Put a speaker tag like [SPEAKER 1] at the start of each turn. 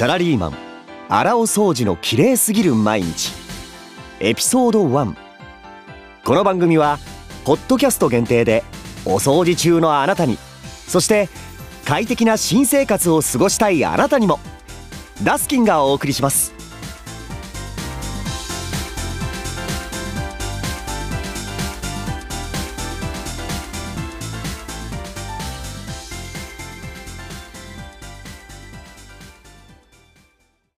[SPEAKER 1] サラリーマン。荒尾掃除の綺麗すぎる毎日。エピソード1この番組はポッドキャスト限定でお掃除中のあなたに。そして快適な新生活を過ごしたいあなたにも。ダスキンがお送りします。